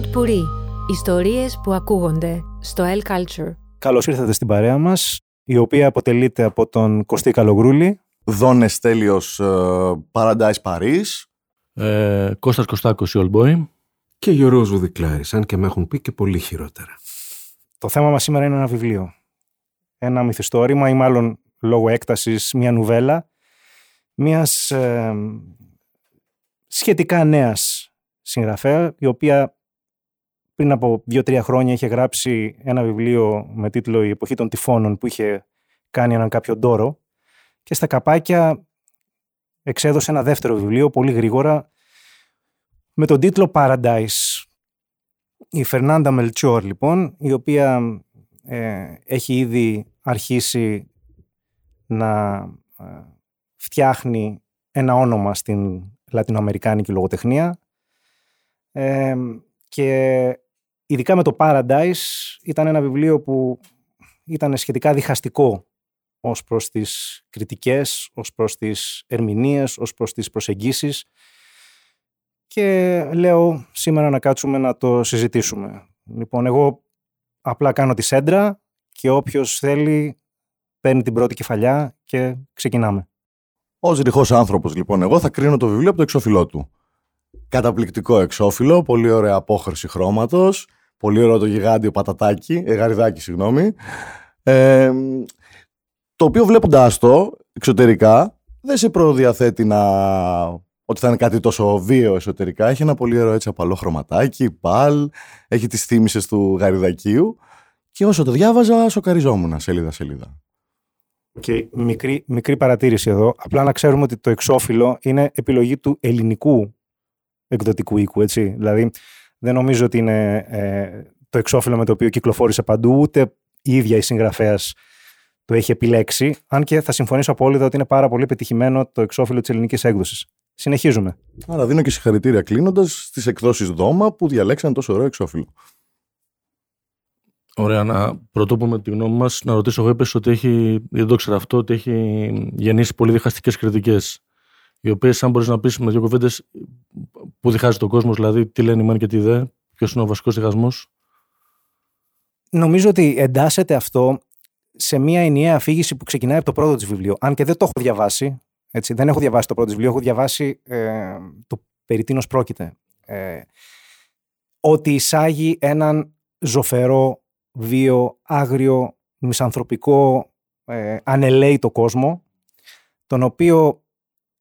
Pod Puri. Ιστορίες που ακούγονται στο El Culture. Καλώς ήρθατε στην παρέα μας, η οποία αποτελείται από τον Κωστή Καλογρούλη. Δόνες Τέλειος uh, Paradise Paris. Ε, Κώστας Κωστάκος, Old Boy. Και Γιώργος Βουδικλάρης, αν και με έχουν πει και πολύ χειρότερα. Το θέμα μας σήμερα είναι ένα βιβλίο. Ένα μυθιστόρημα ή μάλλον λόγω έκτασης μια νουβέλα μιας ε, σχετικά νέας συγγραφέα η οποία πριν από δύο-τρία χρόνια είχε γράψει ένα βιβλίο με τίτλο «Η εποχή των τυφώνων» που είχε κάνει έναν κάποιο ντόρο και στα καπάκια εξέδωσε ένα δεύτερο βιβλίο πολύ γρήγορα με τον τίτλο «Paradise». Η Φερνάντα Μελτσόρ λοιπόν, η οποία ε, έχει ήδη αρχίσει να ε, φτιάχνει ένα όνομα στην λατινοαμερικάνικη λογοτεχνία ε, και ειδικά με το Paradise ήταν ένα βιβλίο που ήταν σχετικά διχαστικό ως προς τις κριτικές, ως προς τις ερμηνείες, ως προς τις προσεγγίσεις και λέω σήμερα να κάτσουμε να το συζητήσουμε. Λοιπόν, εγώ απλά κάνω τη σέντρα και όποιος θέλει παίρνει την πρώτη κεφαλιά και ξεκινάμε. Ω ρηχός άνθρωπος, λοιπόν, εγώ θα κρίνω το βιβλίο από το εξώφυλλό του. Καταπληκτικό εξώφυλλο, πολύ ωραία απόχρωση χρώματος, πολύ ωραίο το γιγάντιο πατατάκι, ε, γαριδάκι, συγγνώμη. Ε, το οποίο βλέποντά το εξωτερικά δεν σε προδιαθέτει να ότι θα είναι κάτι τόσο βίαιο εσωτερικά. Έχει ένα πολύ ωραίο έτσι απαλό χρωματάκι, παλ, έχει τις θύμησες του γαριδακίου και όσο το διάβαζα σοκαριζόμουν σελίδα-σελίδα. Και μικρή, μικρή παρατήρηση εδώ. Απλά να ξέρουμε ότι το εξώφυλλο είναι επιλογή του ελληνικού εκδοτικού οίκου, έτσι. Δηλαδή, δεν νομίζω ότι είναι ε, το εξώφυλλο με το οποίο κυκλοφόρησε παντού, ούτε η ίδια η συγγραφέας το έχει επιλέξει. Αν και θα συμφωνήσω απόλυτα ότι είναι πάρα πολύ πετυχημένο το εξώφυλλο της ελληνικής έκδοσης. Συνεχίζουμε. Άρα δίνω και συγχαρητήρια κλείνοντας στις εκδόσεις Δόμα που διαλέξαν τόσο ωραίο εξώφυλλο. Ωραία, να πρωτού πούμε τη γνώμη μας, να ρωτήσω εγώ, είπες ότι έχει, δεν το ξέρω αυτό, ότι έχει γεννήσει πολύ διχαστικές κριτικές. Οι οποίες, αν μπορείς να πεις με δύο κουβέντες, που διχάζει τον κόσμος, δηλαδή τι λένε οι μεν και τι δε, ποιος είναι ο βασικός διχασμός; Νομίζω ότι εντάσσεται αυτό σε μια ενιαία αφήγηση που ξεκινάει από το πρώτο της βιβλίο. Αν και δεν το έχω διαβάσει, έτσι, δεν έχω διαβάσει το πρώτο βιβλίο, έχω διαβάσει ε, το περί τίνος πρόκειται. Ε, ότι εισάγει έναν ζωφερό, βίο, άγριο, μισανθρωπικό, ε, ανελαίητο κόσμο, τον οποίο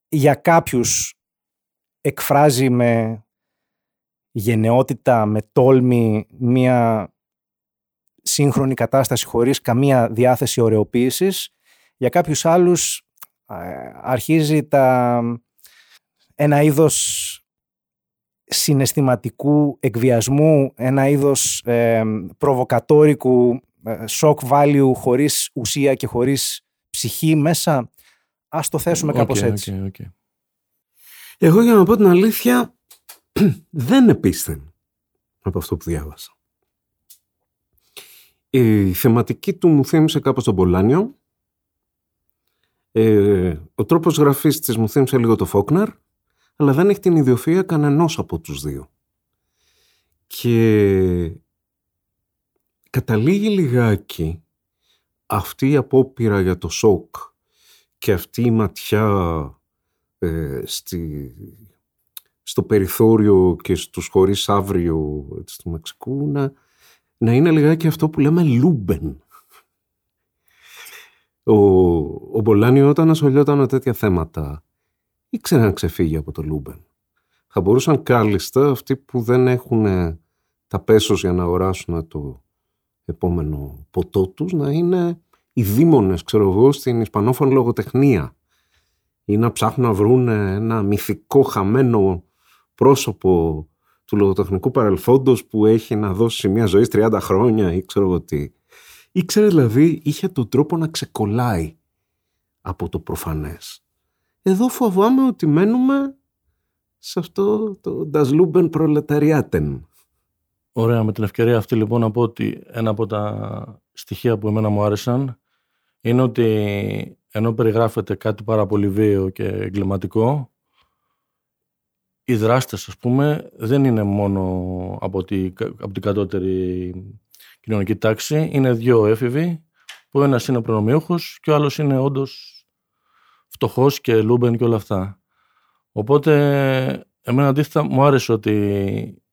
για κάποιους εκφράζει με γενναιότητα, με τόλμη, μία σύγχρονη κατάσταση χωρίς καμία διάθεση ωρεοποίησης. Για κάποιους άλλους αρχίζει τα, ένα είδος συναισθηματικού εκβιασμού, ένα είδος ε, προβοκατόρικου shock value χωρίς ουσία και χωρίς ψυχή μέσα. Ας το θέσουμε κάπως έτσι. Okay, okay. Εγώ για να πω την αλήθεια δεν επίστην από αυτό που διάβασα. Η θεματική του μου θύμισε κάπως τον Πολάνιο ε, ο τρόπος γραφής της μου θύμισε λίγο το Φόκναρ, αλλά δεν έχει την ιδιοφυΐα κανενός από τους δύο. Και καταλήγει λιγάκι αυτή η απόπειρα για το σοκ και αυτή η ματιά ε, στη, στο περιθώριο και στους χωρίς αύριο του Μεξικού να, να είναι λιγάκι αυτό που λέμε Λούμπεν ο, ο Μπολάνιο όταν ασχολιόταν με τέτοια θέματα ήξερε να ξεφύγει από το Λούμπεν. Θα μπορούσαν κάλλιστα αυτοί που δεν έχουν τα πέσος για να αγοράσουν το επόμενο ποτό τους να είναι οι δαίμονες, ξέρω εγώ, στην ισπανόφωνη λογοτεχνία ή να ψάχνουν να βρουν ένα μυθικό χαμένο πρόσωπο του λογοτεχνικού παρελθόντος που έχει να δώσει μια ζωή 30 χρόνια ή ξέρω εγώ τι. Ήξερε δηλαδή, είχε τον τρόπο να ξεκολλάει από το προφανές. Εδώ φοβάμαι ότι μένουμε σε αυτό το Das Luben Proletariaten. Ωραία, με την ευκαιρία αυτή λοιπόν να πω ότι ένα από τα στοιχεία που εμένα μου άρεσαν είναι ότι ενώ περιγράφεται κάτι πάρα πολύ βίαιο και εγκληματικό οι δράστες, ας πούμε, δεν είναι μόνο από, τη, από την κατώτερη κοινωνική τάξη. Είναι δύο έφηβοι, που ένας είναι προνομιούχος και ο άλλος είναι όντως φτωχός και λούμπεν και όλα αυτά. Οπότε, εμένα αντίθετα μου άρεσε ότι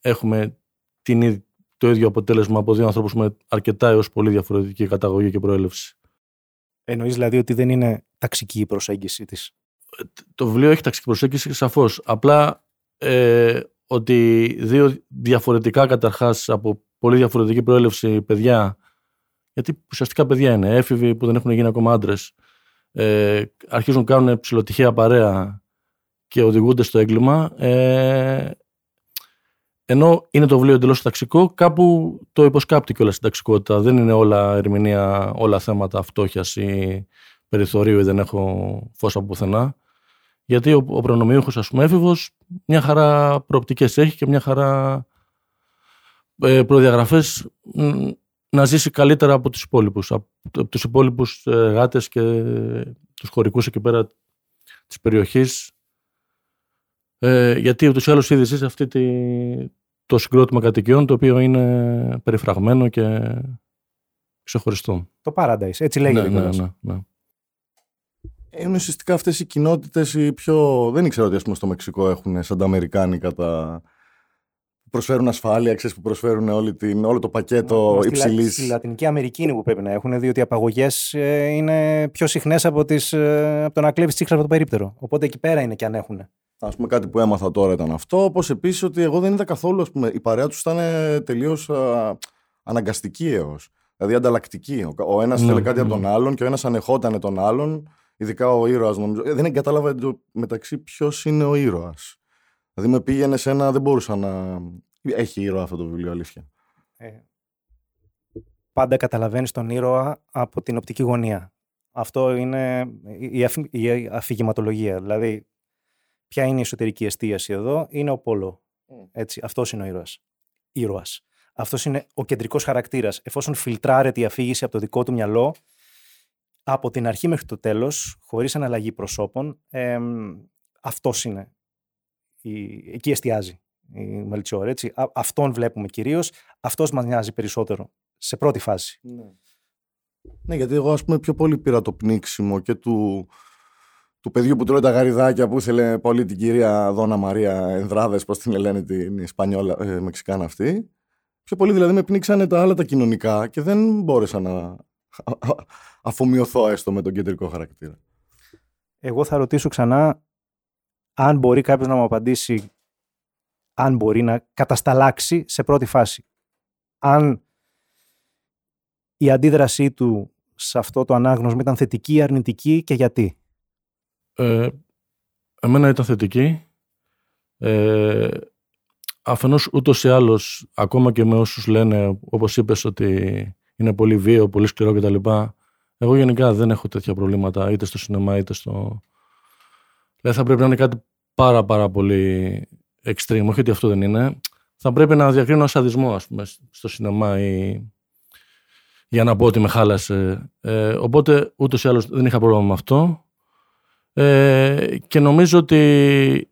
έχουμε την, το ίδιο αποτέλεσμα από δύο ανθρώπους με αρκετά έως πολύ διαφορετική καταγωγή και προέλευση. Εννοείς δηλαδή ότι δεν είναι ταξική η προσέγγιση της; Το βιβλίο έχει ταξική προσέγγιση σαφώς. Απλά ε, ότι δύο διαφορετικά καταρχάς από πολύ διαφορετική προέλευση παιδιά γιατί ουσιαστικά παιδιά είναι, έφηβοι που δεν έχουν γίνει ακόμα άντρες. Ε, αρχίζουν να κάνουν ψηλοτυχαία παρέα και οδηγούνται στο έγκλημα. Ε, ενώ είναι το βιβλίο εντελώς ταξικό, κάπου το υποσκάπτει κιόλας στην ταξικότητα. Δεν είναι όλα ερμηνεία, όλα θέματα φτώχειας ή περιθωρίου ή δεν έχω φως από πουθενά. Γιατί ο, ο προνομιούχος, ας πούμε, έφηβος, μια χαρά προοπτικές έχει και μια χαρά ε, προδιαγραφές να ζήσει καλύτερα από τους υπόλοιπους, από τους υπόλοιπους ε, γάτες και τους χωρικούς εκεί πέρα της περιοχής. Ε, γιατί ούτως ή άλλως ήδη ζεις αυτή τη, το συγκρότημα κατοικιών το οποίο είναι περιφραγμένο και ξεχωριστό. Το Paradise, έτσι λέγεται. Ναι, ναι, ναι, ναι. Είναι ουσιαστικά αυτές οι κοινότητες οι πιο... Δεν ήξερα ότι ας πούμε, στο Μεξικό έχουν σαν τα Αμερικάνικα τα προσφέρουν ασφάλεια, ξέρεις που προσφέρουν όλη την, όλο το πακέτο υψηλής. Στη Λατινική Αμερική είναι που πρέπει να έχουν, διότι οι απαγωγές ε, είναι πιο συχνές από, τις, ε, από το να κλέβεις τσίχλα από το περίπτερο. Οπότε εκεί πέρα είναι και αν έχουν. Α πούμε, κάτι που έμαθα τώρα ήταν αυτό. Όπως επίσης ότι εγώ δεν είδα καθόλου. Ας πούμε, η παρέα τους ήταν τελείως αναγκαστική έως. Δηλαδή ανταλλακτική. Ο ένας ναι, κάτι από ναι. τον άλλον και ο ένας ανεχόταν τον άλλον. Ειδικά ο ήρωας, νομίζω. Ε, δεν κατάλαβα μεταξύ ποιος είναι ο ήρωας. Δηλαδή με πήγαινε σε ένα, δεν μπορούσα να... Έχει ήρωα αυτό το βιβλίο, αλήθεια. Ε, πάντα καταλαβαίνεις τον ήρωα από την οπτική γωνία. Αυτό είναι η, αφ, η αφηγηματολογία. Δηλαδή, ποια είναι η εσωτερική εστίαση εδώ, είναι ο Πόλο. Έτσι, αυτός είναι ο ήρωας. Ήρωας. Αυτός είναι ο κεντρικός χαρακτήρας. Εφόσον φιλτράρεται η αφήγηση από το δικό του μυαλό, από την αρχή μέχρι το τέλος, χωρίς αναλλαγή προσώπων, ε, αυτός είναι η, εκεί εστιάζει η Μελτσόρ. Έτσι. αυτόν βλέπουμε κυρίως. Αυτός μας νοιάζει περισσότερο σε πρώτη φάση. Ναι. ναι, γιατί εγώ ας πούμε πιο πολύ πήρα το πνίξιμο και του, του παιδιού που τρώει τα γαριδάκια που ήθελε πολύ την κυρία Δόνα Μαρία Ενδράδες, πώς την λένε την Ισπανιόλα, ε, Μεξικάνα αυτή. Πιο πολύ δηλαδή με πνίξανε τα άλλα τα κοινωνικά και δεν μπόρεσα να αφομοιωθώ έστω με τον κεντρικό χαρακτήρα. Εγώ θα ρωτήσω ξανά αν μπορεί κάποιος να μου απαντήσει, αν μπορεί να κατασταλάξει σε πρώτη φάση. Αν η αντίδρασή του σε αυτό το ανάγνωσμα ήταν θετική ή αρνητική και γιατί. Ε, εμένα ήταν θετική. Ε, αφενός ούτως ή άλλως, ακόμα και με όσους λένε, όπως είπες, ότι είναι πολύ βίαιο, πολύ σκληρό κτλ. Εγώ γενικά δεν έχω τέτοια προβλήματα είτε στο σινεμά είτε στο... Δηλαδή θα πρέπει να είναι κάτι πάρα πάρα πολύ extreme, όχι ότι αυτό δεν είναι. Θα πρέπει να διακρίνω σαδισμό, ας πούμε, στο σινεμά ή για να πω ότι με χάλασε. Ε, οπότε ούτως ή άλλως δεν είχα πρόβλημα με αυτό. Ε, και νομίζω ότι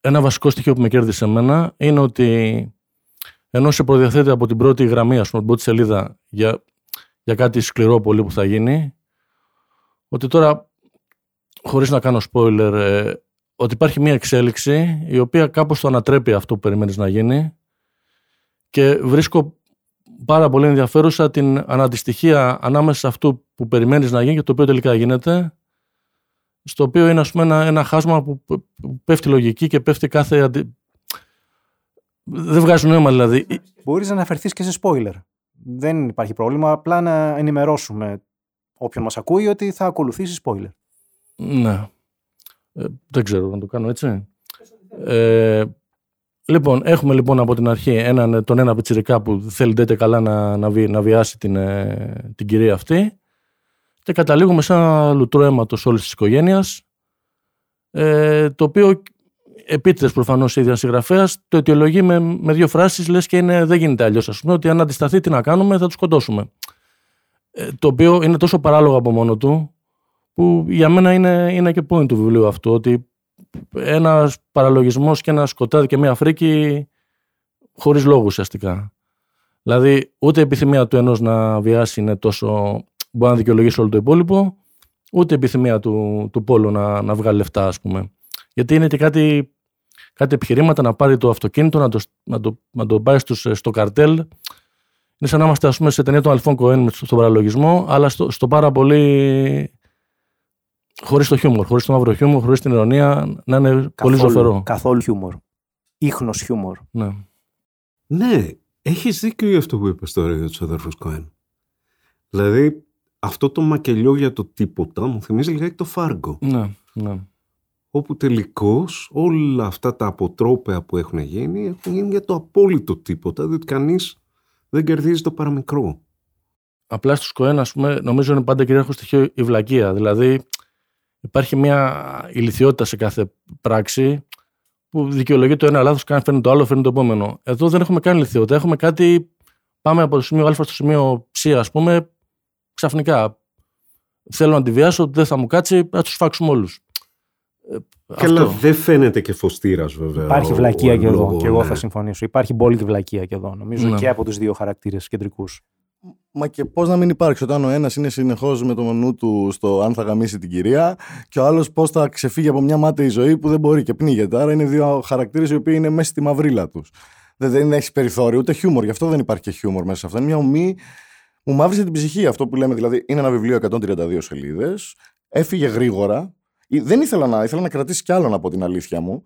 ένα βασικό στοιχείο που με κέρδισε εμένα είναι ότι ενώ σε προδιαθέτει από την πρώτη γραμμή, ας πούμε, την πρώτη σελίδα για, για κάτι σκληρό πολύ που θα γίνει, ότι τώρα, χωρίς να κάνω spoiler, ε, ότι υπάρχει μια εξέλιξη η οποία κάπως το ανατρέπει αυτό που περιμένεις να γίνει και βρίσκω πάρα πολύ ενδιαφέρουσα την αναντιστοιχία ανάμεσα σε αυτό που περιμένεις να γίνει και το οποίο τελικά γίνεται στο οποίο είναι ας πούμε ένα, ένα χάσμα που πέφτει λογική και πέφτει κάθε αντι... δεν βγάζει νόημα δηλαδή. Μπορείς να αναφερθείς και σε spoiler. Δεν υπάρχει πρόβλημα απλά να ενημερώσουμε όποιον μας ακούει ότι θα ακολουθήσει spoiler. Ναι. Ε, δεν ξέρω να το κάνω έτσι. Ε, λοιπόν, έχουμε λοιπόν από την αρχή έναν, τον ένα πιτσιρικά που θέλει τέτοια καλά να, να, βι, να βιάσει την, ε, την κυρία αυτή και καταλήγουμε σε ένα λουτρό αίματος όλης της οικογένειας ε, το οποίο επίτηδε προφανώς η ίδια συγγραφέα το αιτιολογεί με, με δύο φράσεις, λες και είναι, δεν γίνεται αλλιώς. Α πούμε, ότι αν αντισταθεί, τι να κάνουμε, θα τους σκοτώσουμε. Ε, το οποίο είναι τόσο παράλογο από μόνο του, που για μένα είναι, είναι και point του βιβλίου αυτό, ότι ένας παραλογισμός και ένα σκοτάδι και μια φρίκη χωρίς λόγο ουσιαστικά. Δηλαδή, ούτε η επιθυμία του ενός να βιάσει είναι τόσο. Μπορεί να δικαιολογήσει όλο το υπόλοιπο, ούτε η επιθυμία του, του Πόλου να, να βγάλει λεφτά, ας πούμε. Γιατί είναι και κάτι, κάτι επιχειρήματα να πάρει το αυτοκίνητο, να το, να το, να το πάει στους, στο καρτέλ. Είναι σαν να είμαστε ας πούμε, σε ταινία των Αλφών Κοέν στον παραλογισμό, αλλά στο, στο πάρα πολύ. χωρίς το χιούμορ, χωρίς το μαύρο χιούμορ, χωρίς την ηρωνία, να είναι πολύ Καθόλου- ζωφερό. Καθόλου χιούμορ. Ίχνος χιούμορ. Ναι. Ναι, έχεις δίκιο για αυτό που είπες τώρα για τους αδερφούς Κοέν. Δηλαδή, αυτό το μακελιό για το τίποτα μου θυμίζει λιγάκι το Φάργκο. ναι, ναι. Όπου τελικώς όλα αυτά τα αποτρόπαια που έχουν γίνει έχουν γίνει για το απόλυτο τίποτα, διότι κανείς δεν κερδίζει το παραμικρό. Απλά στους Κοέν, ας πούμε, νομίζω είναι πάντα κυρίαρχο στοιχείο η βλακεία. Δηλαδή, υπάρχει μια ηλικιότητα σε κάθε πράξη που δικαιολογεί το ένα λάθος, κάνει φέρνει το άλλο, φέρνει το επόμενο. Εδώ δεν έχουμε καν ηλικιότητα. Έχουμε κάτι, πάμε από το σημείο Α στο σημείο Ψ, ας πούμε, ξαφνικά. Θέλω να τη βιάσω, δεν θα μου κάτσει, να τους φάξουμε όλους. Ε, Καλά, αυτό. δεν φαίνεται και φωστήρας βέβαια. Υπάρχει ο- βλακεία ο και εδώ. λόγος, Και εγώ ναι. θα συμφωνήσω. Υπάρχει μπόλικη βλακεία και εδώ. Νομίζω Ναι. και από τους δύο χαρακτήρες κεντρικούς. Μα και πώς να μην υπάρξει όταν ο ένας είναι συνεχώς με το νου του στο αν θα γαμίσει την κυρία και ο άλλος πώς θα ξεφύγει από μια μάταιη ζωή που δεν μπορεί και πνίγεται. Άρα είναι δύο χαρακτήρες οι οποίοι είναι μέσα στη μαυρίλα τους. Δεν, δεν έχει περιθώριο ούτε χιούμορ, γι' αυτό δεν υπάρχει και χιούμορ μέσα σε αυτό. Είναι μια ομή. Μου μαύρισε την ψυχή αυτό που λέμε. Δηλαδή, είναι ένα βιβλίο 132 σελίδες. Έφυγε γρήγορα. Ή- Δεν ήθελα να, ήθελα να κρατήσει κι άλλον από την αλήθεια μου.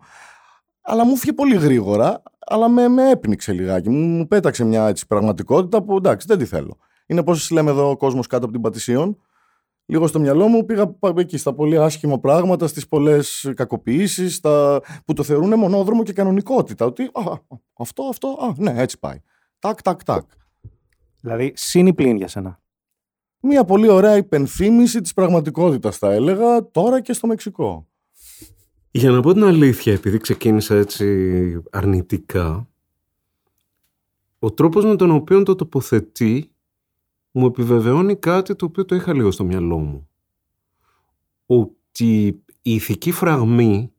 Αλλά μου φύγε πολύ γρήγορα, αλλά με, με έπνιξε λιγάκι. Μου, μου πέταξε μια έτσι, πραγματικότητα που εντάξει, δεν τη θέλω. Είναι πώς λέμε εδώ ο κόσμος κάτω από την Πατησίων. Λίγο στο μυαλό μου πήγα πα- εκεί στα πολύ άσχημα πράγματα, στις πολλές κακοποιήσεις, στα... που το θεωρούν μονόδρομο και κανονικότητα. Ότι α, αυτό, αυτό, α, ναι, έτσι πάει. Τάκ, τάκ, τάκ. Δηλαδή, συν ή πλήν για σένα. Μια πολύ ωραία υπενθύμηση της πραγματικότητας θα έλεγα τώρα και στο Μεξικό. Για να πω την αλήθεια, επειδή ξεκίνησα έτσι αρνητικά, ο τρόπος με τον οποίο το τοποθετεί μου επιβεβαιώνει κάτι το οποίο το είχα λίγο στο μυαλό μου. Ότι η ηθική φραγμή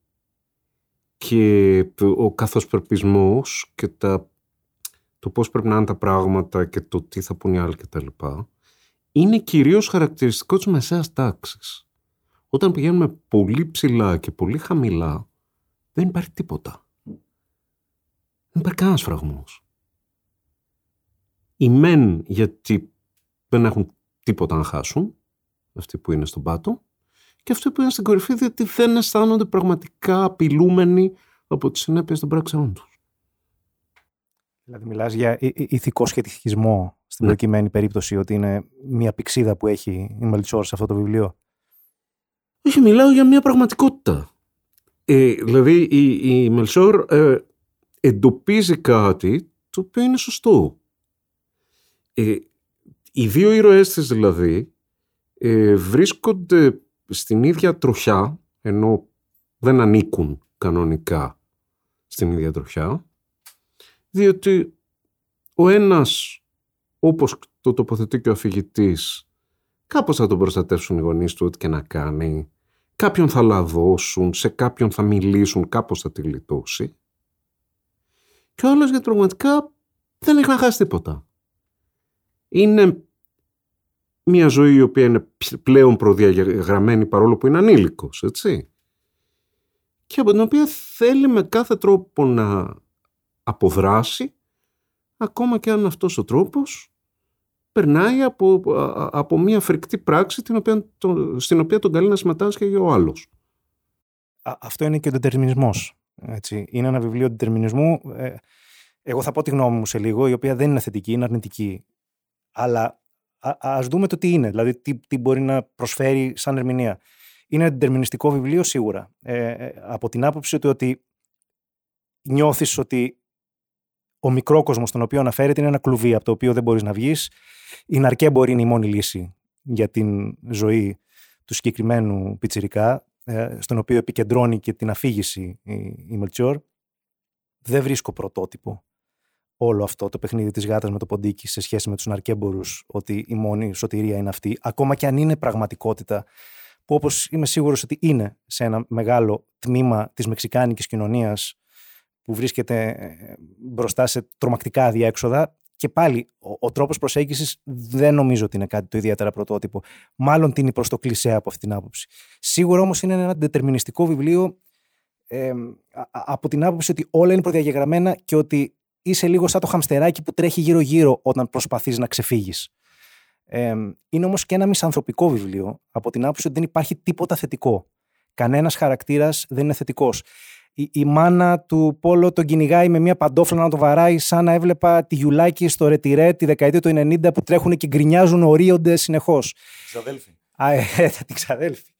και ο καθοσπερπισμός και τα, το πώς πρέπει να είναι τα πράγματα και το τι θα πούν οι άλλοι κτλ. είναι κυρίως χαρακτηριστικό της μεσαίας τάξης όταν πηγαίνουμε πολύ ψηλά και πολύ χαμηλά, δεν υπάρχει τίποτα. Δεν υπάρχει κανένας φραγμός. Οι μεν γιατί δεν έχουν τίποτα να χάσουν, αυτοί που είναι στον πάτο, και αυτοί που είναι στην κορυφή διότι δεν αισθάνονται πραγματικά απειλούμενοι από τις συνέπειες των πράξεών τους. Δηλαδή, μιλάς για η- η- ηθικό σχετικισμό στην Ναι. προκειμένη περίπτωση, ότι είναι μια πηξίδα που έχει η Μελτσόρ σε αυτό το βιβλίο; Όχι, μιλάω για μια πραγματικότητα. Ε, δηλαδή η, η Μελσόρ ε, εντοπίζει κάτι το οποίο είναι σωστό. Ε, οι δύο ήρωές της δηλαδή ε, βρίσκονται στην ίδια τροχιά ενώ δεν ανήκουν κανονικά στην ίδια τροχιά διότι ο ένας όπως το τοποθετεί και ο αφηγητής κάπως θα τον προστατεύσουν οι γονείς του ό,τι και να κάνει κάποιον θα λαδώσουν, σε κάποιον θα μιλήσουν, κάπως θα τη γλιτώσει και ο άλλος γιατί πραγματικά δεν έχει να χάσει τίποτα. Είναι μια ζωή η οποία είναι πλέον προδιαγραμμένη παρόλο που είναι ανήλικος, έτσι. Και από την οποία θέλει με κάθε τρόπο να αποδράσει, ακόμα και αν αυτός ο τρόπος περνάει από, α- από μια φρικτή πράξη την οποία, το, στην οποία τον καλεί να συμμετάσχει ο άλλος. Α- αυτό είναι και ο δετερμινισμός. Έτσι. Είναι ένα βιβλίο δετερμινισμού. Ε, εγώ θα πω τη γνώμη μου σε λίγο, η οποία δεν είναι θετική, είναι αρνητική. Αλλά α ας δούμε το τι είναι, δηλαδή τι, τι μπορεί να προσφέρει σαν ερμηνεία. Είναι ένα δετερμινιστικό βιβλίο σίγουρα. Ε, ε, από την άποψη του ότι νιώθεις ότι ο μικρό κόσμος στον οποίο αναφέρεται είναι ένα κλουβί από το οποίο δεν μπορείς να βγεις. Η ναρκέμπορη είναι η μόνη λύση για την ζωή του συγκεκριμένου πιτσιρικά, ε, στον οποίο επικεντρώνει και την αφήγηση η, η Μελτσιόρ. Δεν βρίσκω πρωτότυπο όλο αυτό το παιχνίδι της γάτας με το ποντίκι σε σχέση με τους ναρκέμπορους ότι η μόνη σωτηρία είναι αυτή. Ακόμα και αν είναι πραγματικότητα που όπως είμαι σίγουρος ότι είναι σε ένα μεγάλο τμήμα της μεξικάνικης κοινωνίας που βρίσκεται ε, μπροστά σε τρομακτικά αδιέξοδα και πάλι ο, ο τρόπος προσέγγισης δεν νομίζω ότι είναι κάτι το ιδιαίτερα πρωτότυπο. Μάλλον τίνει προς το κλισέ από αυτή την άποψη. Σίγουρα όμως είναι ένα δετερμινιστικό βιβλίο ε, από την άποψη ότι όλα είναι προδιαγεγραμμένα και ότι είσαι λίγο σαν το χαμστεράκι που τρέχει γύρω-γύρω όταν προσπαθείς να ξεφύγεις. Ε, είναι όμως και ένα μισανθρωπικό βιβλίο από την άποψη ότι δεν υπάρχει τίποτα θετικό. Κανένας χαρακτήρας δεν είναι θετικός. Η, η μάνα του Πόλο τον κυνηγάει με μια παντόφλα να το βαράει σαν να έβλεπα τη Γιουλάκη στο Ρετυρέ τη δεκαετία του 90 που τρέχουν και γκρινιάζουν ορίονται συνεχώς. Ξαδέλφη. Α, ε, την ξαδέλφη.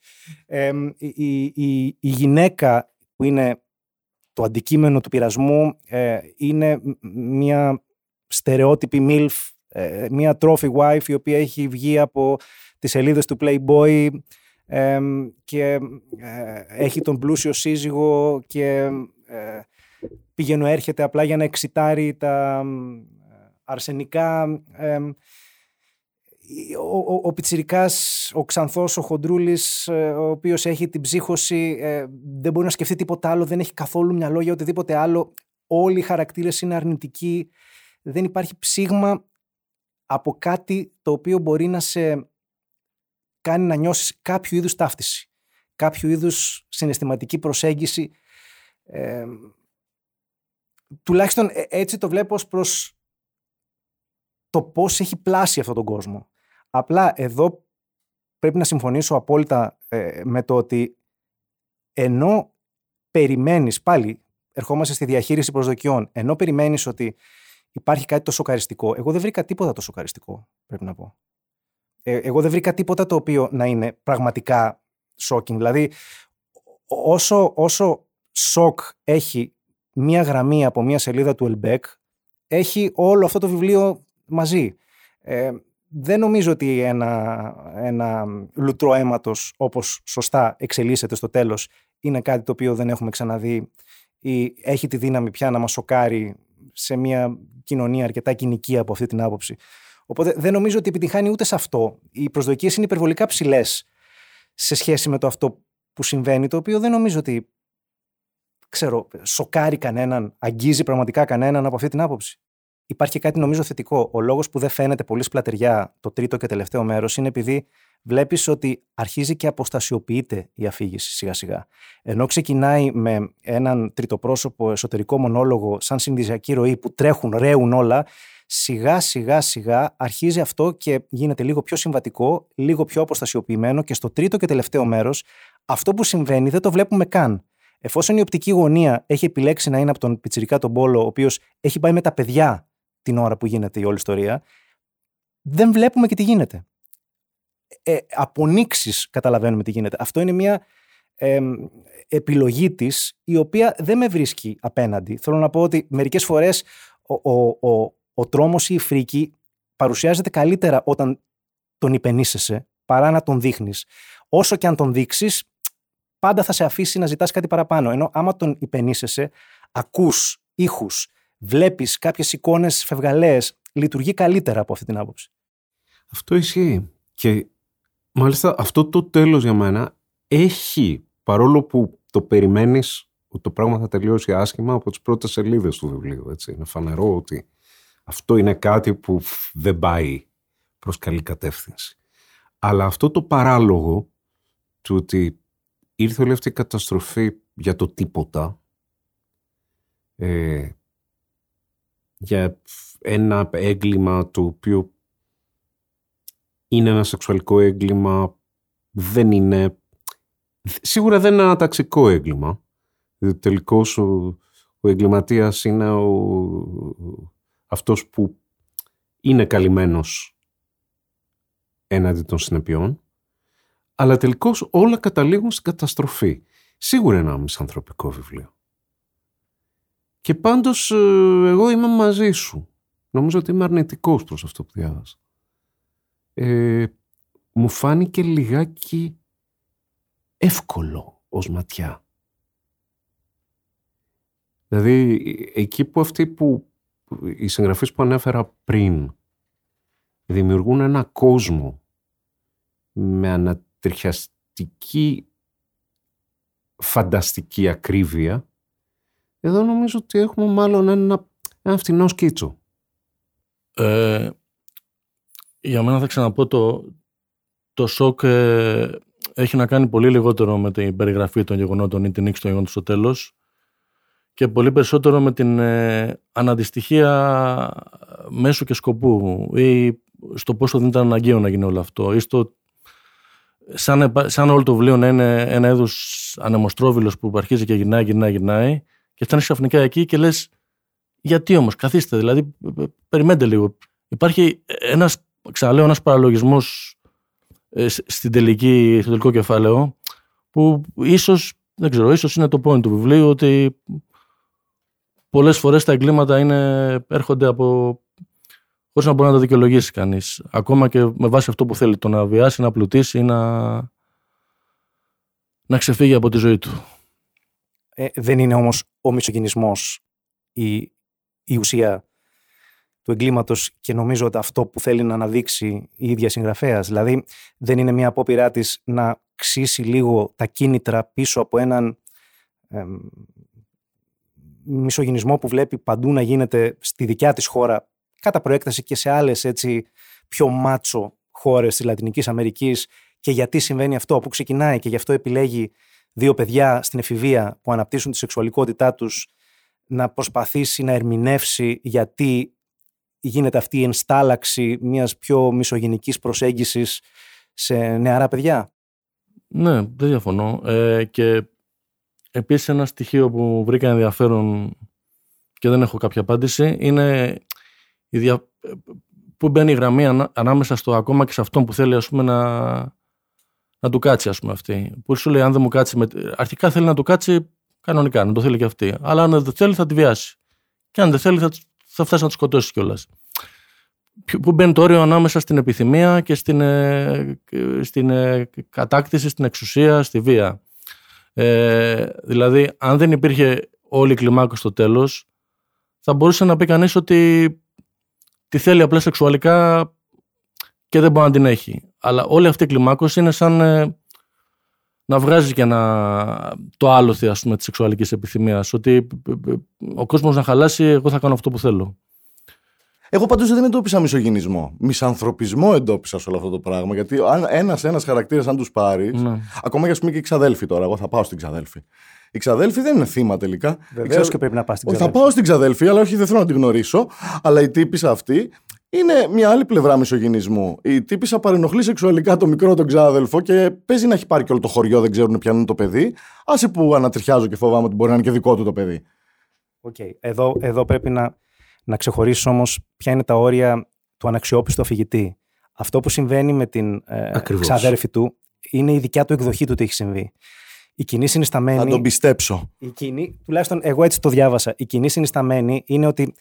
Ε, η, η, η γυναίκα που είναι το αντικείμενο του πειρασμού ε, είναι μια στερεότυπη MILF, ε, μια trophy wife η οποία έχει βγει από τις σελίδες του Playboy ε, και έχει τον πλούσιο σύζυγο και πηγαίνω έρχεται απλά για να εξητάρει τα αρσενικά ο, ο, ο Πιτσιρικάς, ο Ξανθός, ο Χοντρούλης, ε, ο οποίος έχει την ψύχωση, ε, δεν μπορεί να σκεφτεί τίποτα άλλο, δεν έχει καθόλου μυαλό για οτιδήποτε άλλο. Όλοι οι χαρακτήρες είναι αρνητικοί. Δεν υπάρχει ψήγμα από κάτι το οποίο μπορεί να σε κάνει να νιώσεις κάποιο είδους ταύτιση, κάποιο είδους συναισθηματική προσέγγιση. Ε, τουλάχιστον έτσι το βλέπω ως προς το πώς έχει πλάσει αυτόν τον κόσμο. Απλά εδώ πρέπει να συμφωνήσω απόλυτα ε, με το ότι ενώ περιμένεις, πάλι ερχόμαστε στη διαχείριση προσδοκιών, ενώ περιμένεις ότι υπάρχει κάτι το σοκαριστικό, εγώ δεν βρήκα τίποτα το σοκαριστικό, πρέπει να πω. Ε, εγώ δεν βρήκα τίποτα το οποίο να είναι πραγματικά shocking. Δηλαδή, όσο, όσο σοκ έχει μία γραμμή από μία σελίδα του Ελμπέκ, έχει όλο αυτό το βιβλίο μαζί. Ε, δεν νομίζω ότι ένα, ένα λουτρό αίματος όπως σωστά εξελίσσεται στο τέλος είναι κάτι το οποίο δεν έχουμε ξαναδεί ή έχει τη δύναμη πια να μας σοκάρει σε μια κοινωνία αρκετά κοινική από αυτή την άποψη. Οπότε δεν νομίζω ότι επιτυχάνει ούτε σε αυτό. Οι προσδοκίες είναι υπερβολικά ψηλές σε σχέση με το αυτό που συμβαίνει, το οποίο δεν νομίζω ότι ξέρω, σοκάρει κανέναν, αγγίζει πραγματικά κανέναν από αυτή την άποψη. Υπάρχει κάτι νομίζω θετικό. Ο λόγος που δεν φαίνεται πολύ σπλατεριά το τρίτο και τελευταίο μέρος είναι επειδή βλέπεις ότι αρχίζει και αποστασιοποιείται η αφήγηση σιγά σιγά. Ενώ ξεκινάει με έναν τριτοπρόσωπο εσωτερικό μονόλογο, σαν συνδυασιακή ροή που τρέχουν, ρέουν όλα, σιγά σιγά σιγά αρχίζει αυτό και γίνεται λίγο πιο συμβατικό, λίγο πιο αποστασιοποιημένο και στο τρίτο και τελευταίο μέρος αυτό που συμβαίνει δεν το βλέπουμε καν. Εφόσον η οπτική γωνία έχει επιλέξει να είναι από τον Πιτσυρικά τον Πόλο, ο οποίος έχει πάει με τα παιδιά την ώρα που γίνεται η όλη ιστορία, δεν βλέπουμε και τι γίνεται. Ε, από νήξεις καταλαβαίνουμε τι γίνεται. Αυτό είναι μια επιλογή της η οποία δεν με βρίσκει απέναντι. Θέλω να πω ότι μερικές φορές ο, ο, ο, ο τρόμος ή η φρίκη παρουσιάζεται καλύτερα όταν τον υπενήσεσαι παρά να τον δείχνεις. Όσο και αν τον δείξεις, πάντα θα σε αφήσει να ζητάς κάτι παραπάνω. Ενώ άμα τον υπενήσεσαι, ακούς ήχους, βλέπεις κάποιες εικόνες φευγαλές, λειτουργεί καλύτερα από αυτή την άποψη. Αυτό ισχύει. Και μάλιστα αυτό το τέλος για μένα έχει, παρόλο που το περιμένεις ότι το πράγμα θα τελειώσει άσχημα από τις πρώτες σελίδες του βιβλίου. Έτσι. Είναι φανερό ότι αυτό είναι κάτι που δεν πάει προς καλή κατεύθυνση. Αλλά αυτό το παράλογο του ότι ήρθε όλη αυτή η καταστροφή για το τίποτα ε, για ένα έγκλημα το οποίο είναι ένα σεξουαλικό έγκλημα, δεν είναι... Σίγουρα δεν είναι ένα ταξικό έγκλημα. Δηλαδή τελικώς ο, ο εγκληματίας είναι ο, αυτός που είναι καλυμμένος έναντι των συνεπειών, αλλά τελικώς όλα καταλήγουν στην καταστροφή. Σίγουρα είναι ένα μισανθρωπικό βιβλίο. Και πάντως ε, εγώ είμαι μαζί σου. Νομίζω ότι είμαι αρνητικός προς αυτό που διάβασα. Ε, μου φάνηκε λιγάκι εύκολο ως ματιά. Δηλαδή, εκεί που αυτοί που οι συγγραφείς που ανέφερα πριν δημιουργούν ένα κόσμο με εκπληκτική φανταστική ακρίβεια, εδώ νομίζω ότι έχουμε μάλλον ένα, ένα φτηνό σκίτσο. Ε, για μένα θα ξαναπώ το, το σοκ ε, έχει να κάνει πολύ λιγότερο με την περιγραφή των γεγονότων ή την νίκη των γεγονότων στο τέλος και πολύ περισσότερο με την ε, αναντιστοιχεία μέσου και σκοπού ή στο πόσο δεν ήταν αναγκαίο να γίνει όλο αυτό ή στο σαν, σαν όλο το βιβλίο να είναι ένα είδου ανεμοστρόβιλος που αρχίζει και γυρνάει, γυρνάει, γυρνάει και φτάνεις ξαφνικά εκεί και λες, γιατί όμως, καθίστε, δηλαδή, περιμένετε λίγο. Υπάρχει ένας, ξαναλέω, ένας παραλογισμός ε, στην τελική, στο τελικό κεφάλαιο που ίσως, δεν ξέρω, ίσως είναι το point του βιβλίου ότι πολλές φορές τα εγκλήματα είναι, έρχονται από χωρίς να μπορεί να τα δικαιολογήσει κανείς. Ακόμα και με βάση αυτό που θέλει, το να βιάσει, να πλουτίσει ή να, να ξεφύγει από τη ζωή του. Ε, δεν είναι όμως ο μισογενισμός η, η ουσία του εγκλήματος και νομίζω ότι αυτό που θέλει να αναδείξει η ίδια συγγραφέας. Δηλαδή, δεν είναι μια απόπειρά της να ξύσει λίγο τα κίνητρα πίσω από έναν ε, μισογενισμό που βλέπει παντού να γίνεται στη δικιά της χώρα κατά προέκταση και σε άλλες έτσι πιο μάτσο χώρες της Λατινικής Αμερικής και γιατί συμβαίνει αυτό, που ξεκινάει και γι' αυτό επιλέγει δύο παιδιά στην εφηβεία που αναπτύσσουν τη σεξουαλικότητά τους να προσπαθήσει να ερμηνεύσει γιατί γίνεται αυτή η ενστάλλαξη μιας πιο μισογενικής προσέγγισης σε νεαρά παιδιά. Ναι, δεν διαφωνώ. Ε, και επίσης ένα στοιχείο που βρήκα ενδιαφέρον και δεν έχω κάποια απάντηση είναι η δια... πού μπαίνει η γραμμή ανάμεσα στο ακόμα και σε αυτόν που θέλει ας πούμε, να, να του κάτσει ας πούμε, αυτή. Που σου λέει αν δεν μου κάτσει, με... αρχικά θέλει να του κάτσει κανονικά, να το θέλει και αυτή. Αλλά αν δεν θέλει θα τη βιάσει. Και αν δεν θέλει θα, θα φτάσει να του σκοτώσει κιόλας. Πού μπαίνει το όριο ανάμεσα στην επιθυμία και στην, ε, στην ε, κατάκτηση, στην εξουσία, στη βία. Ε, δηλαδή, αν δεν υπήρχε όλη η κλιμάκωση στο τέλος, θα μπορούσε να πει κανείς ότι τη θέλει απλά σεξουαλικά και δεν μπορεί να την έχει. Αλλά όλη αυτή η κλιμάκωση είναι σαν ε, να βγάζει και ένα, το άλοθη ας πούμε της σεξουαλικής επιθυμίας. Ότι ο κόσμος να χαλάσει, εγώ θα κάνω αυτό που θέλω. Εγώ πάντω δεν εντόπισα μισογενισμό. Μισανθρωπισμό εντόπισα σε όλο αυτό το πράγμα. Γιατί αν ένα-ένα χαρακτήρας, αν τους πάρεις. Ναι. Ακόμα και ας πούμε και η ξαδέλφη τώρα. Εγώ θα πάω στην ξαδέλφη. Η ξαδέλφη δεν είναι θύμα τελικά. Βεβαίως ξα... και πρέπει να πας στην ξαδέλφη. Θα πάω στην ξαδέλφη, αλλά όχι δεν θέλω να την γνωρίσω. Αλλά η τύπησα αυτή είναι μια άλλη πλευρά μισογενισμού. Η τύπησα παρενοχλεί σεξουαλικά το μικρό τον ξάδελφο και παίζει να έχει πάρει και όλο το χωριό, δεν ξέρουν ποιανούν το παιδί. Άσε που ανατριχιάζω και φοβάμαι ότι μπορεί να είναι και δικό του το παιδί. Okay. Εδώ, εδώ πρέπει να, να ξεχωρίσει όμως ποια είναι τα όρια του αναξιόπιστου αφηγητή. Αυτό που συμβαίνει με την ε, ξαδέρφη του είναι η δικιά του εκδοχή του τι έχει συμβεί. Η κοινή συνισταμένη. Θα τον πιστέψω. Η κοινή, τουλάχιστον εγώ έτσι το διάβασα. Η κοινή συνισταμένη είναι ότι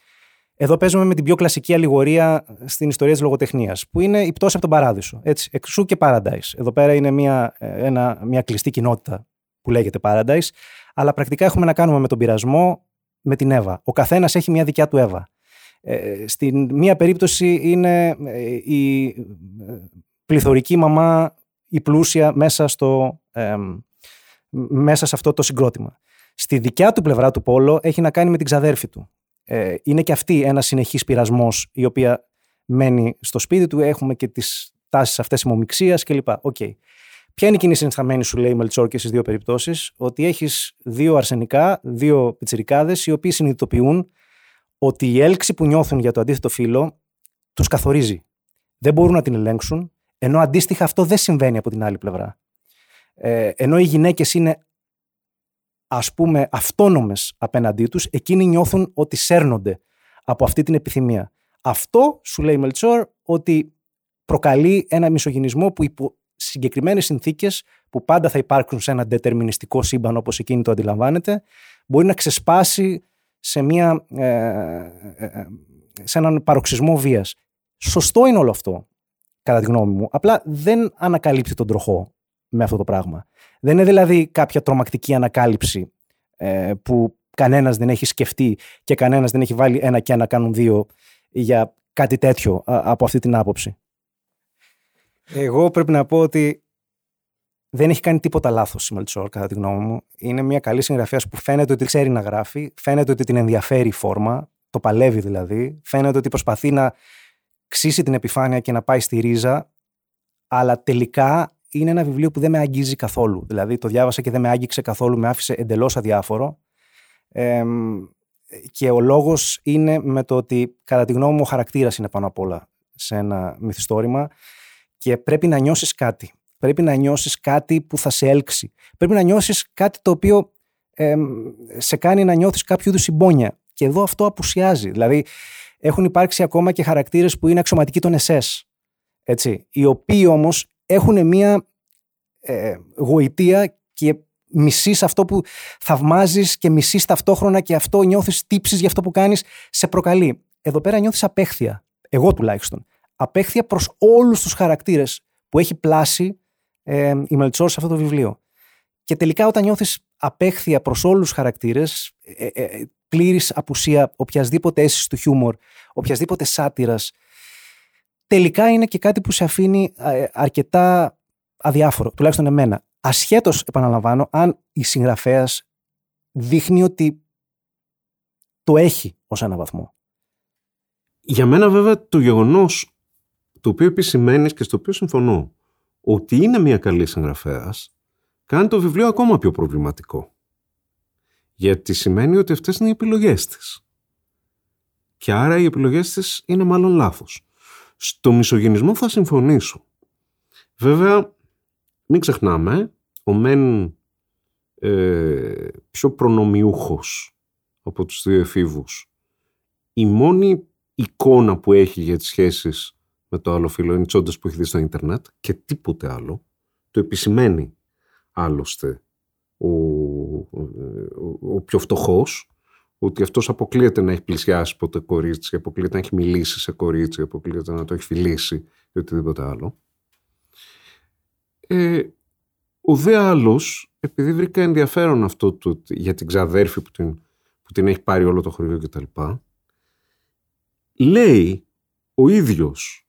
εδώ παίζουμε με την πιο κλασική αλληγορία στην ιστορία της λογοτεχνίας, που είναι η πτώση από τον παράδεισο. Έτσι, εξού και Paradise. Εδώ πέρα είναι μια, ένα, μια κλειστή κοινότητα που λέγεται Paradise, αλλά πρακτικά έχουμε να κάνουμε με τον πειρασμό με την Εύα. Ο καθένας έχει μια δικιά του Εύα. Ε, στην μία περίπτωση είναι ε, η πληθωρική μαμά, η πλούσια μέσα στο, μέσα σε αυτό το συγκρότημα. Στη δικιά του πλευρά του Πόλο έχει να κάνει με την ξαδέρφη του. Ε, είναι και αυτή ένα συνεχής πειρασμός η οποία μένει στο σπίτι του. Έχουμε και τις τάσεις αυτές ημομιξίας κλπ. Okay. Ποια είναι η κοινή συνισταμένη σου, λέει η Μελτσόρ και στις δύο περιπτώσεις, ότι έχεις δύο αρσενικά, δύο πιτσιρικάδες, οι οποίοι συνειδητοποιούν ότι η έλξη που νιώθουν για το αντίθετο φύλλο τους καθορίζει. Δεν μπορούν να την ελέγξουν, ενώ αντίστοιχα αυτό δεν συμβαίνει από την άλλη πλευρά. Ε, ενώ οι γυναίκες είναι ας πούμε αυτόνομες απέναντί τους, εκείνοι νιώθουν ότι σέρνονται από αυτή την επιθυμία. Αυτό σου λέει η Μελτσόρ ότι προκαλεί ένα μισογυνισμό που υπό συγκεκριμένες συνθήκες που πάντα θα υπάρξουν σε ένα δετερμινιστικό σύμπαν όπως εκείνη το αντιλαμβάνεται, μπορεί να ξεσπάσει σε, μια, ε, ε, ε, σε έναν παροξισμό βίας. Σωστό είναι όλο αυτό, κατά τη γνώμη μου. Απλά δεν ανακαλύπτει τον τροχό με αυτό το πράγμα. Δεν είναι δηλαδή κάποια τρομακτική ανακάλυψη ε, που κανένας δεν έχει σκεφτεί και κανένας δεν έχει βάλει ένα και ένα κάνουν δύο για κάτι τέτοιο από αυτή την άποψη. Εγώ πρέπει να πω ότι δεν έχει κάνει τίποτα λάθος η Μελτσόρ, κατά τη γνώμη μου. Είναι μια καλή συγγραφέα που φαίνεται ότι ξέρει να γράφει, φαίνεται ότι την ενδιαφέρει η φόρμα, το παλεύει δηλαδή, φαίνεται ότι προσπαθεί να ξύσει την επιφάνεια και να πάει στη ρίζα, αλλά τελικά είναι ένα βιβλίο που δεν με αγγίζει καθόλου. Δηλαδή το διάβασα και δεν με άγγιξε καθόλου, με άφησε εντελώς αδιάφορο. Ε, και ο λόγος είναι με το ότι, κατά τη γνώμη μου, ο χαρακτήρας είναι πάνω απ' όλα σε ένα μυθιστόρημα και πρέπει να νιώσεις κάτι. Πρέπει να νιώσεις κάτι που θα σε έλξει. Πρέπει να νιώσεις κάτι το οποίο ε, σε κάνει να νιώθεις κάποιο είδους συμπόνια. Και εδώ αυτό απουσιάζει. Δηλαδή, έχουν υπάρξει ακόμα και χαρακτήρες που είναι αξιωματικοί των ΕΣΕΣ. Έτσι, οι οποίοι όμως έχουν μία ε, γοητεία και μισείς αυτό που θαυμάζεις και μισείς ταυτόχρονα και αυτό νιώθεις τύψεις για αυτό που κάνεις, σε προκαλεί. Εδώ πέρα νιώθεις απέχθεια. Εγώ τουλάχιστον. Απέχθεια προς όλους τους χαρακτήρες που έχει πλάσει ε, η Μελτσόρ σε αυτό το βιβλίο. Και τελικά όταν νιώθεις απέχθεια προς όλους τους χαρακτήρες, ε, ε, ε πλήρης απουσία οποιασδήποτε αίσθησης του χιούμορ, οποιασδήποτε σάτυρας, τελικά είναι και κάτι που σε αφήνει ε, αρκετά αδιάφορο, τουλάχιστον εμένα. Ασχέτως, επαναλαμβάνω, αν η συγγραφέας δείχνει ότι το έχει ως ένα βαθμό. Για μένα, βέβαια, το γεγονός το οποίο επισημαίνεις και στο οποίο συμφωνώ ότι είναι μια καλή συγγραφέας, κάνει το βιβλίο ακόμα πιο προβληματικό. Γιατί σημαίνει ότι αυτές είναι οι επιλογές της. Και άρα οι επιλογές της είναι μάλλον λάθος. Στο μισογενισμό θα συμφωνήσω. Βέβαια, μην ξεχνάμε, ο μεν ε, πιο προνομιούχος από τους δύο εφήβους, η μόνη εικόνα που έχει για τις σχέσεις με το άλλο φίλο είναι τσόντας που έχει δει στο ίντερνετ και τίποτε άλλο. Το επισημαίνει άλλωστε ο, ο, πιο φτωχός, ότι αυτός αποκλείεται να έχει πλησιάσει ποτέ κορίτσι, αποκλείεται να έχει μιλήσει σε κορίτσι, αποκλείεται να το έχει φιλήσει ή οτιδήποτε άλλο. Ε, ο δε άλλος, επειδή βρήκα ενδιαφέρον αυτό το, για την ξαδέρφη που την, που την έχει πάρει όλο το χωριό κτλ. Λέει ο ίδιος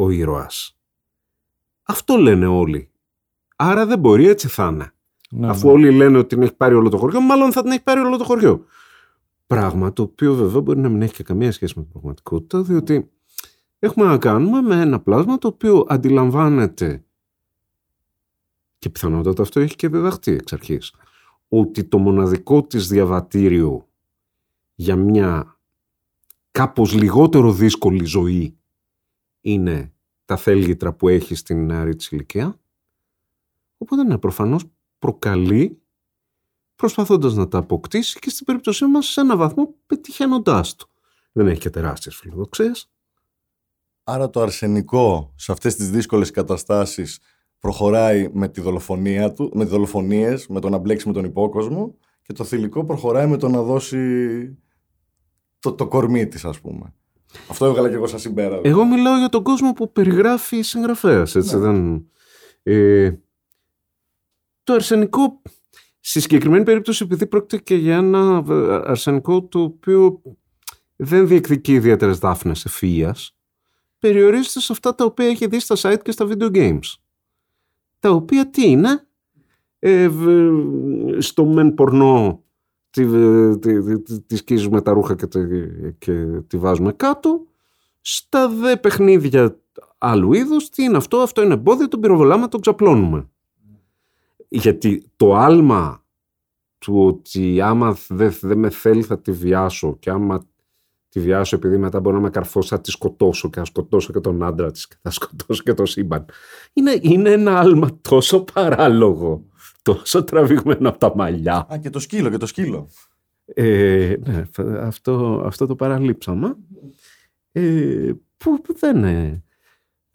ο ήρωας. Αυτό λένε όλοι. Άρα δεν μπορεί έτσι θα είναι. Ναι, Αφού ναι. όλοι λένε ότι την έχει πάρει όλο το χωριό, μάλλον θα την έχει πάρει όλο το χωριό. Πράγμα το οποίο βέβαια μπορεί να μην έχει και καμία σχέση με την πραγματικότητα, διότι έχουμε να κάνουμε με ένα πλάσμα το οποίο αντιλαμβάνεται και πιθανότατα αυτό έχει και διδαχτεί εξ αρχής ότι το μοναδικό της διαβατήριο για μια κάπως λιγότερο δύσκολη ζωή είναι τα θέλγητρα που έχει στην νεαρή της ηλικία. Οπότε ναι, προφανώς προκαλεί προσπαθώντας να τα αποκτήσει και στην περίπτωσή μας σε ένα βαθμό πετυχαίνοντάς το. Δεν έχει και τεράστιες φιλοδοξίες. Άρα το αρσενικό σε αυτές τις δύσκολες καταστάσεις προχωράει με τη δολοφονία του, με δολοφονίες, με το να μπλέξει με τον υπόκοσμο και το θηλυκό προχωράει με το να δώσει το, το κορμί της ας πούμε. Αυτό έβγαλα και εγώ σαν συμπέρασμα. Εγώ μιλάω για τον κόσμο που περιγράφει η συγγραφέας. Ναι. Δεν... Ε, το αρσενικό, στη συγκεκριμένη περίπτωση, επειδή πρόκειται και για ένα ε, αρσενικό το οποίο δεν διεκδικεί ιδιαίτερες δάφνες ευφυία, περιορίζεται σε αυτά τα οποία έχει δει στα site και στα video games. Τα οποία τι είναι, ε, στο μεν πορνό τη, τη, τη, τη σκίζουμε τα ρούχα και, και τη βάζουμε κάτω. Στα δε παιχνίδια άλλου είδους, τι είναι αυτό, αυτό είναι εμπόδιο, τον πυροβολάμε, τον ξαπλώνουμε. Γιατί το άλμα του ότι άμα δεν δε με θέλει θα τη βιάσω και άμα τη βιάσω επειδή μετά μπορώ να με καρφώσω θα τη σκοτώσω και θα σκοτώσω και τον άντρα της και θα σκοτώσω και το σύμπαν. Είναι, είναι ένα άλμα τόσο παράλογο, τόσο τραβηγμένο από τα μαλλιά. Α, και το σκύλο, και το σκύλο. Ε, ναι, αυτό, αυτό το παραλείψαμε. Ε, που δεν είναι...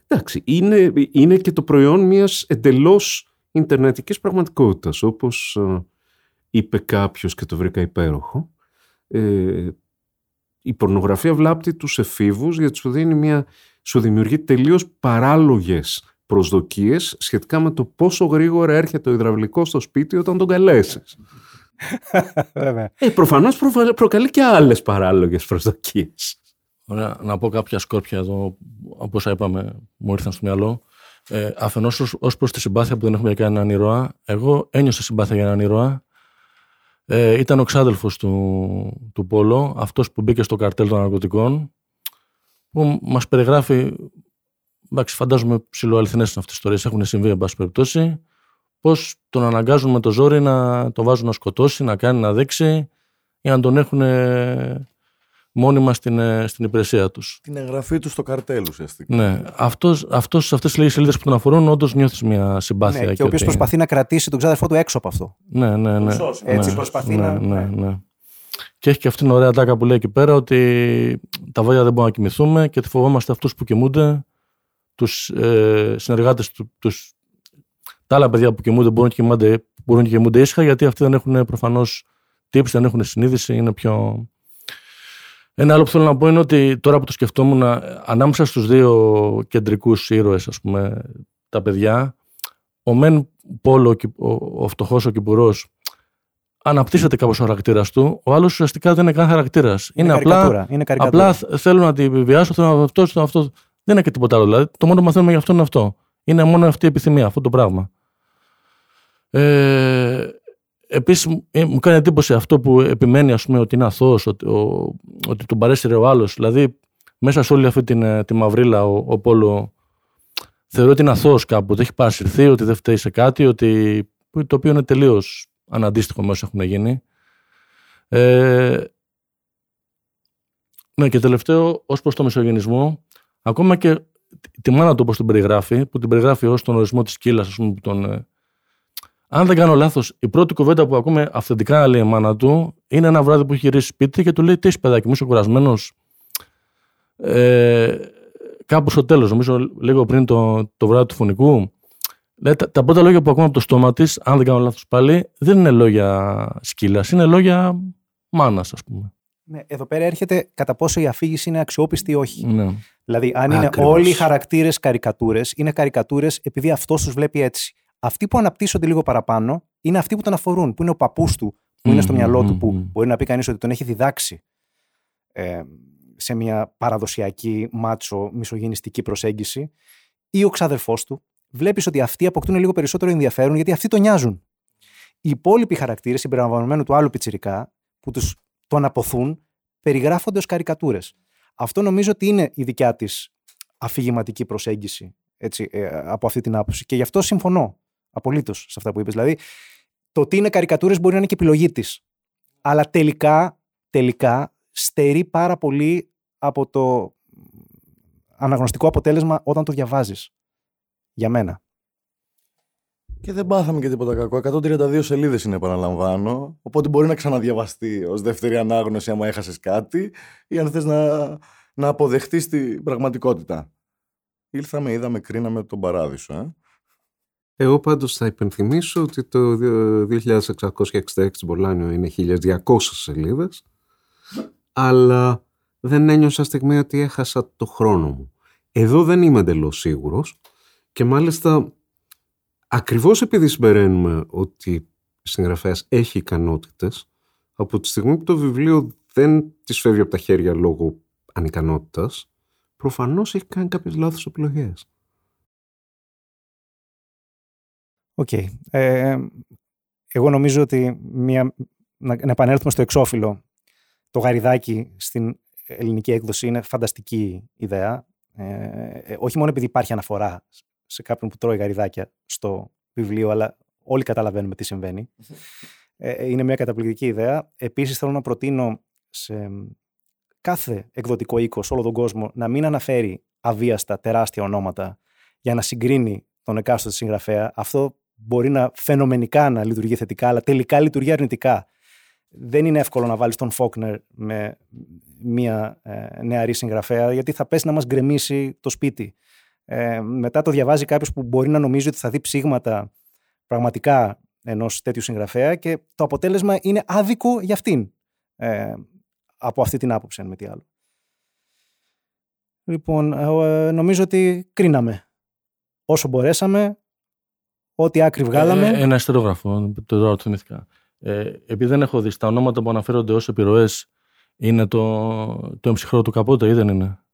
Εντάξει, είναι, είναι και το προϊόν μιας εντελώς Ιντερνετικής πραγματικότητας, όπως ε, είπε κάποιος και το βρήκα υπέροχο. Ε, η πορνογραφία βλάπτει τους εφήβους γιατί σου, δίνει μια, σου δημιουργεί τελείως παράλογες προσδοκίες σχετικά με το πόσο γρήγορα έρχεται ο υδραυλικός στο σπίτι όταν τον καλέσεις. ε, προφανώς προκαλεί και άλλες παράλογες προσδοκίες. Ωραία, να πω κάποια σκόρπια εδώ, από όσα είπαμε, μου ήρθαν στο μυαλό. Ε, Αφενός ως προς τη συμπάθεια που δεν έχουμε για κανέναν ήρωα, εγώ ένιωσα συμπάθεια για έναν ήρωα. Ε, ήταν ο ξάδελφος του, του Πόλο, αυτός που μπήκε στο καρτέλ των ναρκωτικών, που μας περιγράφει. Εντάξει, φαντάζομαι ψηλοαληθινέ είναι αυτές τι ιστορίες. Έχουν συμβεί, εν πάση περιπτώσει. Πώς τον αναγκάζουν με το ζόρι να το βάζουν να σκοτώσει, να κάνει, να δείξει, για να τον έχουν μόνιμα στην, ε, στην υπηρεσία τους. Την εγγραφή τους στο καρτέλ ουσιαστικά. Ναι. Αυτός, αυτός, αυτές τις λίγες σελίδες που τον αφορούν, όντως νιώθεις μια συμπάθεια. Ναι, και ο οποίος ότι- προσπαθεί να κρατήσει τον ξάδερφό του έξω από αυτό. Ναι, ναι, ναι. Έτσι ναι, προσπαθεί ναι, να- Ναι, ναι. ναι. Και έχει και αυτήν την ωραία τάκα που λέει εκεί πέρα ότι τα βόλια δεν μπορούμε να κοιμηθούμε και ότι φοβόμαστε αυτούς που κοιμούνται, τους ε, συνεργάτες του. Τους, τα άλλα παιδιά που κοιμούνται μπορούν και κοιμούνται, μπορούν και κοιμούνται ήσυχα γιατί αυτοί δεν έχουν προφανώς τύψη, δεν έχουν συνείδηση, είναι πιο. Ένα άλλο που θέλω να πω είναι ότι τώρα που το σκεφτόμουν, ανάμεσα στους δύο κεντρικούς ήρωες, ας πούμε, τα παιδιά, ο Μεν Πόλο, ο, Κι- ο, ο φτωχός, ο Κυπουρός, αναπτύσσεται κάπως ο χαρακτήρας του, ο άλλος ουσιαστικά δεν είναι καν χαρακτήρας. Είναι, απλά, καρικατούρα, είναι καρικατούρα. απλά θ- θέλω να την επιβιάσω, θέλω να αυτό, θέλω αυτό. Δεν είναι και τίποτα άλλο. Δηλαδή, το μόνο που μαθαίνουμε για αυτό είναι αυτό. Είναι μόνο αυτή η επιθυμία, αυτό το πράγμα. Ε, Επίσης, μου κάνει εντύπωση αυτό που επιμένει ας πούμε, ότι είναι αθώος, ότι, ο, ότι τον παρέσυρε ο άλλος. Δηλαδή, μέσα σε όλη αυτή την, ε, τη μαυρίλα, ο, ο Πόλο θεωρεί ότι είναι αθώος κάπου, ότι έχει παρασυρθεί, ότι δεν φταίει σε κάτι, ότι, που- το οποίο είναι τελείως αναντίστοιχο με όσα έχουν γίνει. Ε, ναι, και τελευταίο, ως προς το μισογενισμό, ακόμα και τη μάνα του όπως την περιγράφει, που την περιγράφει ως τον ορισμό της κύλα, ας πούμε, που τον, ε, αν δεν κάνω λάθος, η πρώτη κουβέντα που ακούμε αυθεντικά να λέει η μάνα του είναι ένα βράδυ που έχει γυρίσει σπίτι και του λέει: Τι είσαι, παιδάκι μου, είσαι κουρασμένος; Ε, κάπου στο τέλος, νομίζω λίγο πριν το, το βράδυ του φωνικού. Λέει, τα, τα πρώτα λόγια που ακούμε από το στόμα της, αν δεν κάνω λάθος πάλι, δεν είναι λόγια σκύλας, είναι λόγια μάνας, ας πούμε. Ναι, εδώ πέρα έρχεται κατά πόσο η αφήγηση είναι αξιόπιστη ή όχι. Ναι. Δηλαδή, αν είναι Ακριβώς. όλοι οι χαρακτήρες καρικατούρες, είναι καρικατούρες επειδή αυτός τους βλέπει έτσι. Αυτοί που αναπτύσσονται λίγο παραπάνω είναι αυτοί που τον αφορούν, που είναι ο παππούς του, που είναι στο Μμμ, μυαλό του, μμμ, που μμμ. μπορεί να πει κανείς ότι τον έχει διδάξει ε, σε μια παραδοσιακή μάτσο μισογενιστική προσέγγιση, ή ο ξάδερφό του. Βλέπεις ότι αυτοί αποκτούν λίγο περισσότερο ενδιαφέρον γιατί αυτοί τον νοιάζουν. Οι υπόλοιποι χαρακτήρες, συμπεριλαμβανομένου του άλλου πιτσιρικά, που τους τον αποθούν, περιγράφονται ω καρικατούρες. Αυτό νομίζω ότι είναι η δικιά της αφηγηματική προσέγγιση έτσι, ε, από αυτή την άποψη. Και γι' αυτό συμφωνώ απολύτως σε αυτά που είπες. Δηλαδή, το τι είναι καρικατούρες μπορεί να είναι και επιλογή της. Αλλά τελικά, τελικά στερεί πάρα πολύ από το αναγνωστικό αποτέλεσμα όταν το διαβάζεις. Για μένα. Και δεν πάθαμε και τίποτα κακό. 132 σελίδες είναι, επαναλαμβάνω. Οπότε μπορεί να ξαναδιαβαστεί ως δεύτερη ανάγνωση άμα έχασες κάτι ή αν θες να, να αποδεχτείς την πραγματικότητα. Ήλθαμε, είδαμε, κρίναμε τον παράδεισο. Ε. Εγώ πάντως θα υπενθυμίσω ότι το 2666 Μπολάνιο είναι 1200 σελίδες, αλλά δεν ένιωσα στιγμή ότι έχασα το χρόνο μου. Εδώ δεν είμαι εντελώς σίγουρος και μάλιστα ακριβώς επειδή συμπεραίνουμε ότι η συγγραφέας έχει ικανότητες, από τη στιγμή που το βιβλίο δεν της φεύγει από τα χέρια λόγω ανικανότητας, προφανώς έχει κάνει κάποιες λάθος επιλογές. Οκ. Ε, εγώ νομίζω ότι μια, να, να επανέλθουμε στο εξώφυλλο. Το γαριδάκι στην ελληνική έκδοση είναι φανταστική ιδέα. Ε, ε, όχι μόνο επειδή υπάρχει αναφορά σε κάποιον που τρώει γαριδάκια στο βιβλίο, αλλά όλοι καταλαβαίνουμε τι συμβαίνει. Ε, είναι μια καταπληκτική ιδέα. Επίσης θέλω να προτείνω σε κάθε εκδοτικό οίκο σε όλο τον κόσμο να μην αναφέρει αβίαστα τεράστια ονόματα για να συγκρίνει τον εκάστοτε συγγραφέα. Αυτό μπορεί να φαινομενικά να λειτουργεί θετικά, αλλά τελικά λειτουργεί αρνητικά. Δεν είναι εύκολο να βάλεις τον Φόκνερ με μία ε, νεαρή συγγραφέα, γιατί θα πέσει να μας γκρεμίσει το σπίτι. Ε, μετά το διαβάζει κάποιος που μπορεί να νομίζει ότι θα δει ψήγματα πραγματικά ενός τέτοιου συγγραφέα και το αποτέλεσμα είναι άδικο για αυτήν. Ε, από αυτή την άποψη, αν με τι άλλο. Λοιπόν, ε, νομίζω ότι κρίναμε όσο μπορέσαμε, ό,τι άκρη βγάλαμε. Ε, ένα ιστερόγραφο, το τώρα το θυμήθηκα. Ε, επειδή δεν έχω δει, στα ονόματα που αναφέρονται ως επιρροές είναι το, το εμψυχρό του Καπότε ή δεν είναι;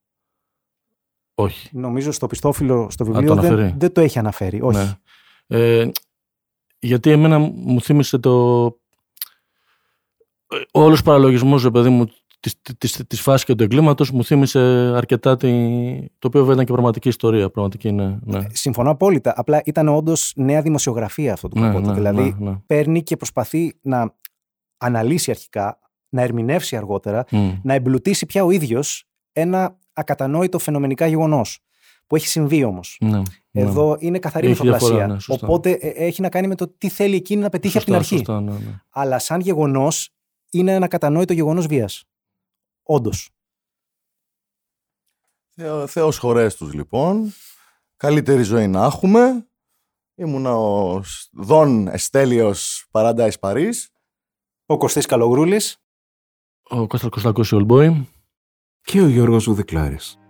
Όχι. Νομίζω στο πιστόφυλλο στο το βιβλίο δεν, αναφέρει. δεν το έχει αναφέρει. Όχι. Ναι. Ε, γιατί εμένα μου θύμισε το. Όλος ο παραλογισμός, ρε παιδί μου, τη της, της φάσης και του εγκλήματος μου θύμισε αρκετά τη, το οποίο βέβαια ήταν και πραγματική ιστορία. Πραγματική, ναι. ναι. Συμφωνώ απόλυτα. Απλά ήταν όντως νέα δημοσιογραφία αυτό το Ναι, Καπότο. ναι, δηλαδή ναι, ναι. παίρνει και προσπαθεί να αναλύσει αρχικά, να ερμηνεύσει αργότερα, Μμ. να εμπλουτίσει πια ο ίδιος ένα ακατανόητο φαινομενικά γεγονός. Που έχει συμβεί όμως. Ναι, ναι. Εδώ είναι καθαρή Έχει μυθοπλασία. διαφορά, ναι, σωστά. οπότε ε, έχει να κάνει με το τι θέλει εκείνη να πετύχει από την Σωστά, αρχή. σωστά, ναι, ναι. Αλλά σαν γεγονός είναι ένα κατανόητο γεγονός βίας. Όντως. Θεό, Θεός χωρές τους λοιπόν. Καλύτερη ζωή να έχουμε. Ήμουνα ο Δον Εστέλιος Paradise Paris. Ο Κωστής Καλογρούλης. Ο Κώστας Κωστακός η Ολμπόη. Και ο Γιώργος Ουδεκλάρης.